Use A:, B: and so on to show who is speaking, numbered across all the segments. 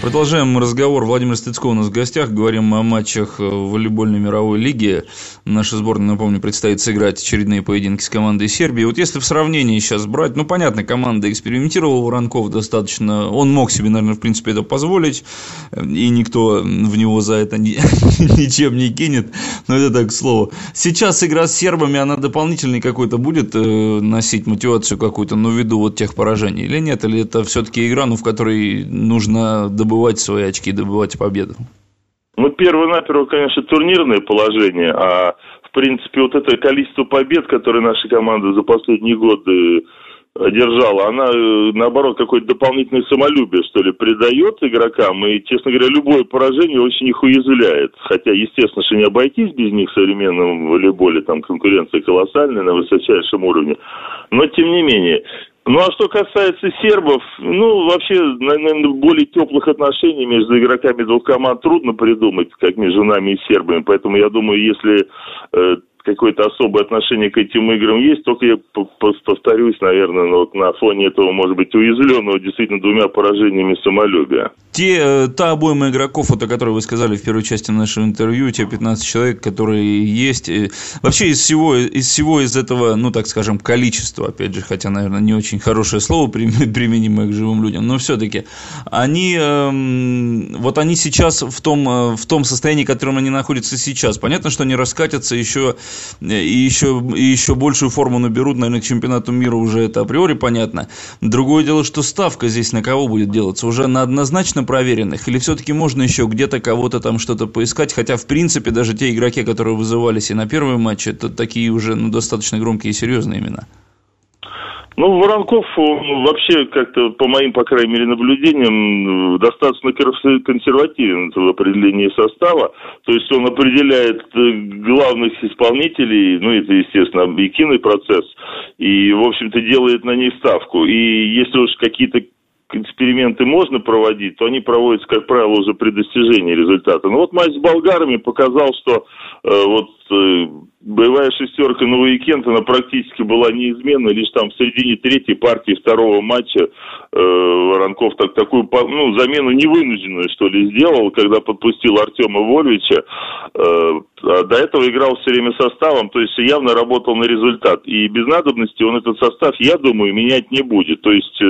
A: Продолжаем разговор. Владимир Стыцков у нас в гостях. Говорим о матчах волейбольной мировой лиги. Наша сборная, напомню, предстоит сыграть очередные поединки с командой Сербии. Вот если в сравнении сейчас брать, ну, понятно, команда экспериментировала, Воронков достаточно, он мог себе, наверное, в принципе, это позволить, и никто в него за это ни, ничем не кинет, но это так, к слову. Сейчас игра с сербами, она дополнительный какой-то будет э, носить мотивацию какую-то, ну, ввиду вот тех поражений или нет? Или это все-таки игра, ну, в которой нужно добывать свои очки, добывать победу?
B: Ну, первое-наперво, конечно, турнирное положение, а в принципе вот это количество побед, которые наша команда за последние годы одержала, она, э, наоборот, какое-то дополнительное самолюбие, что ли, придает игрокам, и, честно говоря, любое поражение очень их уязвляет. Хотя, естественно, что не обойтись без них в современном волейболе, там конкуренция колоссальная на высочайшем уровне. Но, тем не менее, ну, а что касается сербов, ну, вообще, наверное, более теплых отношений между игроками двух команд трудно придумать, как между нами и сербами. Поэтому я думаю, если э, какое-то особое отношение к этим играм есть, только я повторюсь, наверное, ну, вот на фоне этого, может быть, уязвленного действительно двумя поражениями самолюбия.
A: Те, э, та обойма игроков, вот о которой вы сказали в первой части нашего интервью, те 15 человек, которые есть, э, вообще из всего, из всего из этого, ну, так скажем, количества, опять же, хотя, наверное, не очень хорошее слово, применимое к живым людям, но все-таки, они, эм, вот они сейчас в том, э, в том состоянии, в котором они находятся сейчас. Понятно, что они раскатятся еще и еще, и еще большую форму наберут, наверное, к чемпионату мира уже это априори понятно. Другое дело, что ставка здесь на кого будет делаться? Уже на однозначно проверенных? Или все-таки можно еще где-то кого-то там что-то поискать? Хотя, в принципе, даже те игроки, которые вызывались и на первый матч, это такие уже ну, достаточно громкие и серьезные имена.
B: Ну, Воронков вообще как-то, по моим, по крайней мере, наблюдениям, достаточно консервативен в определении состава. То есть он определяет э, главных исполнителей, ну, это, естественно, объективный процесс, и, в общем-то, делает на них ставку. И если уж какие-то эксперименты можно проводить, то они проводятся, как правило, уже при достижении результата. Но вот матч с болгарами показал, что э, вот э, боевая шестерка на уикенд, она практически была неизменна, лишь там в середине третьей партии второго матча э, Воронков так, такую ну, замену невынужденную, что ли, сделал, когда подпустил Артема Вольвича. Э, до этого играл все время составом, то есть явно работал на результат. И без надобности он этот состав, я думаю, менять не будет. То есть э,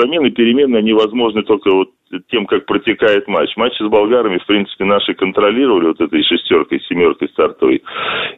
B: замены, перемены, они возможны только вот тем, как протекает матч. Матчи с болгарами, в принципе, наши контролировали вот этой шестеркой, семеркой стартовой.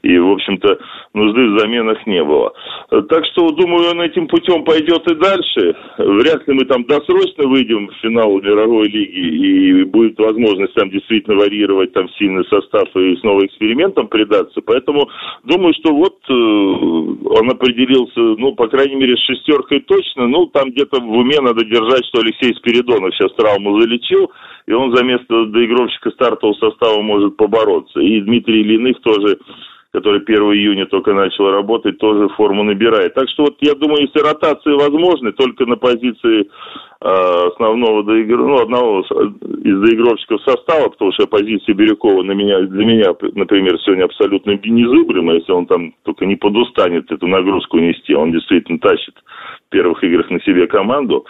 B: И, в общем-то, нужды в заменах не было. Так что, думаю, он этим путем пойдет и дальше. Вряд ли мы там досрочно выйдем в финал мировой лиги и будет возможность там действительно варьировать там сильный состав и снова экспериментам предаться. Поэтому думаю, что вот э, он определился, ну, по крайней мере, с шестеркой точно. Ну, там где-то в уме надо держать, что Алексей Спиридонов сейчас травму залечил, и он за место доигровщика стартового состава может побороться. И Дмитрий Ильиных тоже который 1 июня только начал работать, тоже форму набирает. Так что вот я думаю, если ротации возможны, только на позиции э, основного доигр... ну, одного из доигровщиков состава, потому что позиция Бирюкова на меня, для меня, например, сегодня абсолютно незыблема, если он там только не подустанет эту нагрузку нести, он действительно тащит первых играх на себе команду,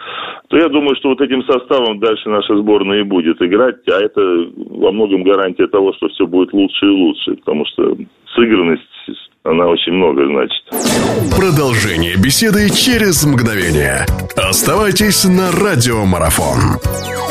B: то я думаю, что вот этим составом дальше наша сборная и будет играть, а это во многом гарантия того, что все будет лучше и лучше, потому что сыгранность, она очень много значит.
C: Продолжение беседы через мгновение. Оставайтесь на радиомарафон.